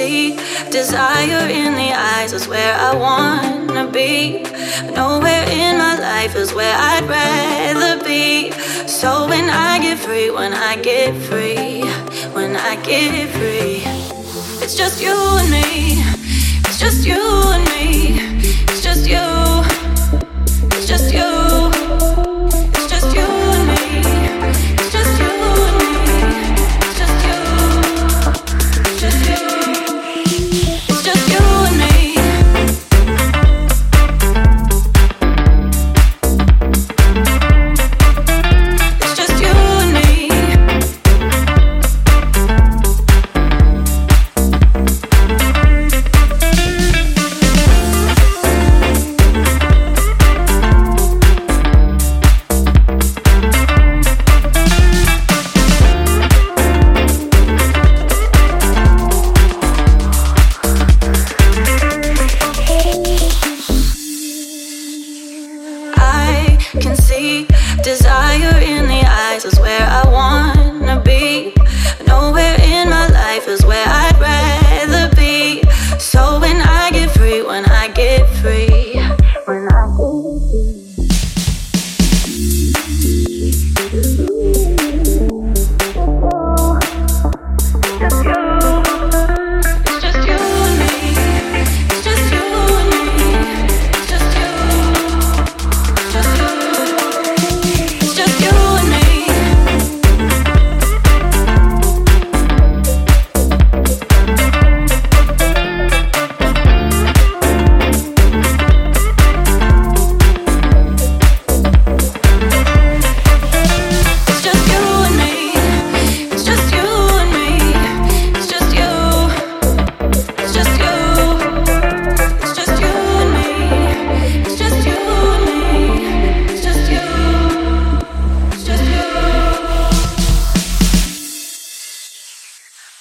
see desire in the eyes is where I wanna be. Nowhere in my life is where I'd rather be. So when I get free, when I get free, when I get free, it's just you and me. It's just you and me. Desire in the eyes is where I wanna be. Nowhere in my life is where I'd rather